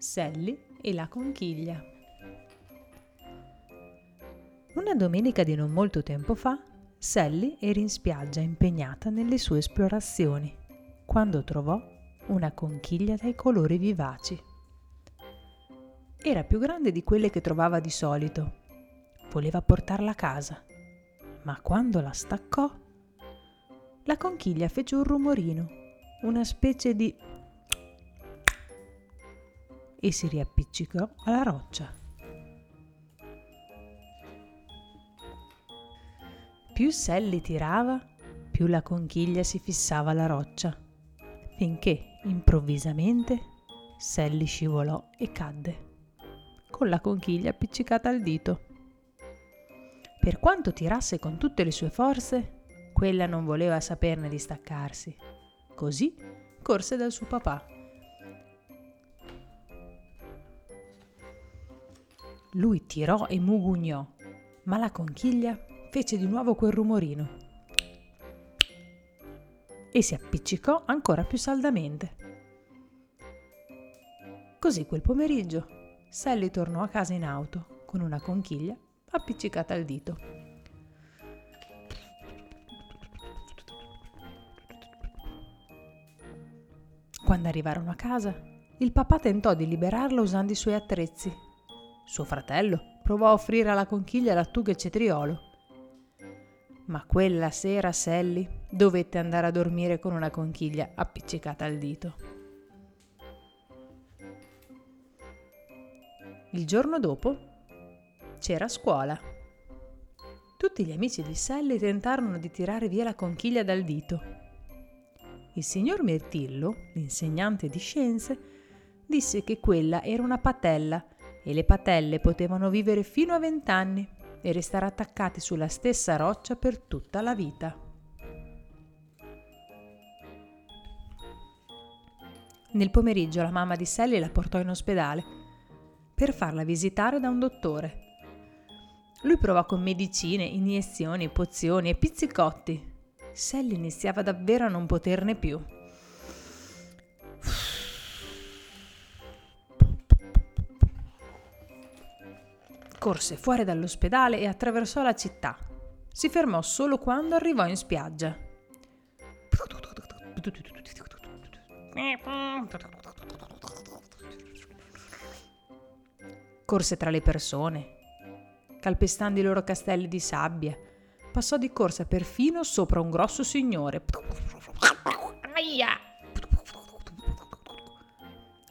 Sally e la conchiglia. Una domenica di non molto tempo fa, Sally era in spiaggia impegnata nelle sue esplorazioni, quando trovò una conchiglia dai colori vivaci. Era più grande di quelle che trovava di solito. Voleva portarla a casa, ma quando la staccò, la conchiglia fece un rumorino, una specie di e si riappiccicò alla roccia. Più Sally tirava, più la conchiglia si fissava alla roccia, finché improvvisamente Sally scivolò e cadde, con la conchiglia appiccicata al dito. Per quanto tirasse con tutte le sue forze, quella non voleva saperne di staccarsi. Così corse dal suo papà Lui tirò e mugugnò, ma la conchiglia fece di nuovo quel rumorino e si appiccicò ancora più saldamente. Così quel pomeriggio Sally tornò a casa in auto con una conchiglia appiccicata al dito. Quando arrivarono a casa, il papà tentò di liberarla usando i suoi attrezzi suo fratello, provò a offrire alla conchiglia lattuga e cetriolo. Ma quella sera Sally dovette andare a dormire con una conchiglia appiccicata al dito. Il giorno dopo c'era scuola. Tutti gli amici di Sally tentarono di tirare via la conchiglia dal dito. Il signor Mirtillo, l'insegnante di scienze, disse che quella era una patella e le patelle potevano vivere fino a vent'anni e restare attaccate sulla stessa roccia per tutta la vita. Nel pomeriggio la mamma di Sally la portò in ospedale per farla visitare da un dottore. Lui provò con medicine, iniezioni, pozioni e pizzicotti. Sally iniziava davvero a non poterne più. Corse fuori dall'ospedale e attraversò la città. Si fermò solo quando arrivò in spiaggia. Corse tra le persone, calpestando i loro castelli di sabbia. Passò di corsa perfino sopra un grosso signore.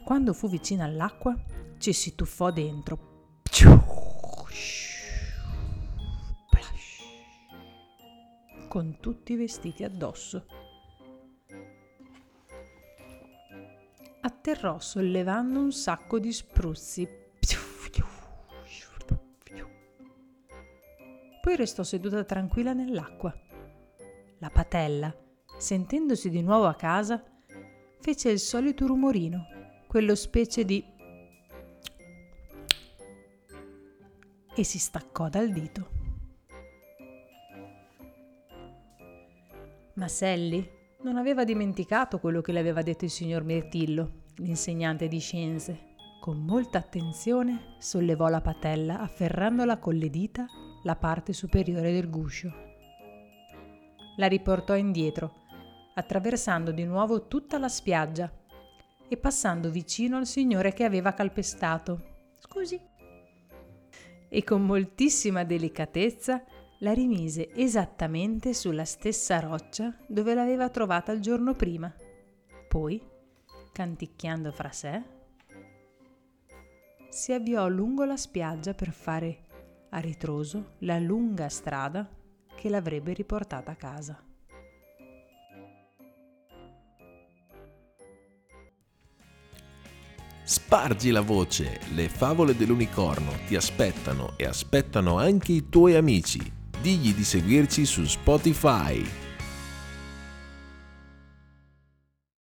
Quando fu vicino all'acqua, ci si tuffò dentro. Con tutti i vestiti addosso. Atterrò sollevando un sacco di spruzzi. Poi restò seduta tranquilla nell'acqua. La patella, sentendosi di nuovo a casa, fece il solito rumorino, quello specie di... e si staccò dal dito. Ma Sally non aveva dimenticato quello che le aveva detto il signor Mirtillo, l'insegnante di scienze. Con molta attenzione sollevò la patella afferrandola con le dita la parte superiore del guscio. La riportò indietro, attraversando di nuovo tutta la spiaggia e passando vicino al signore che aveva calpestato. Scusi. E con moltissima delicatezza la rimise esattamente sulla stessa roccia dove l'aveva trovata il giorno prima. Poi, canticchiando fra sé, si avviò lungo la spiaggia per fare a ritroso la lunga strada che l'avrebbe riportata a casa. Spargi la voce, le favole dell'unicorno ti aspettano e aspettano anche i tuoi amici digli di seguirci su Spotify.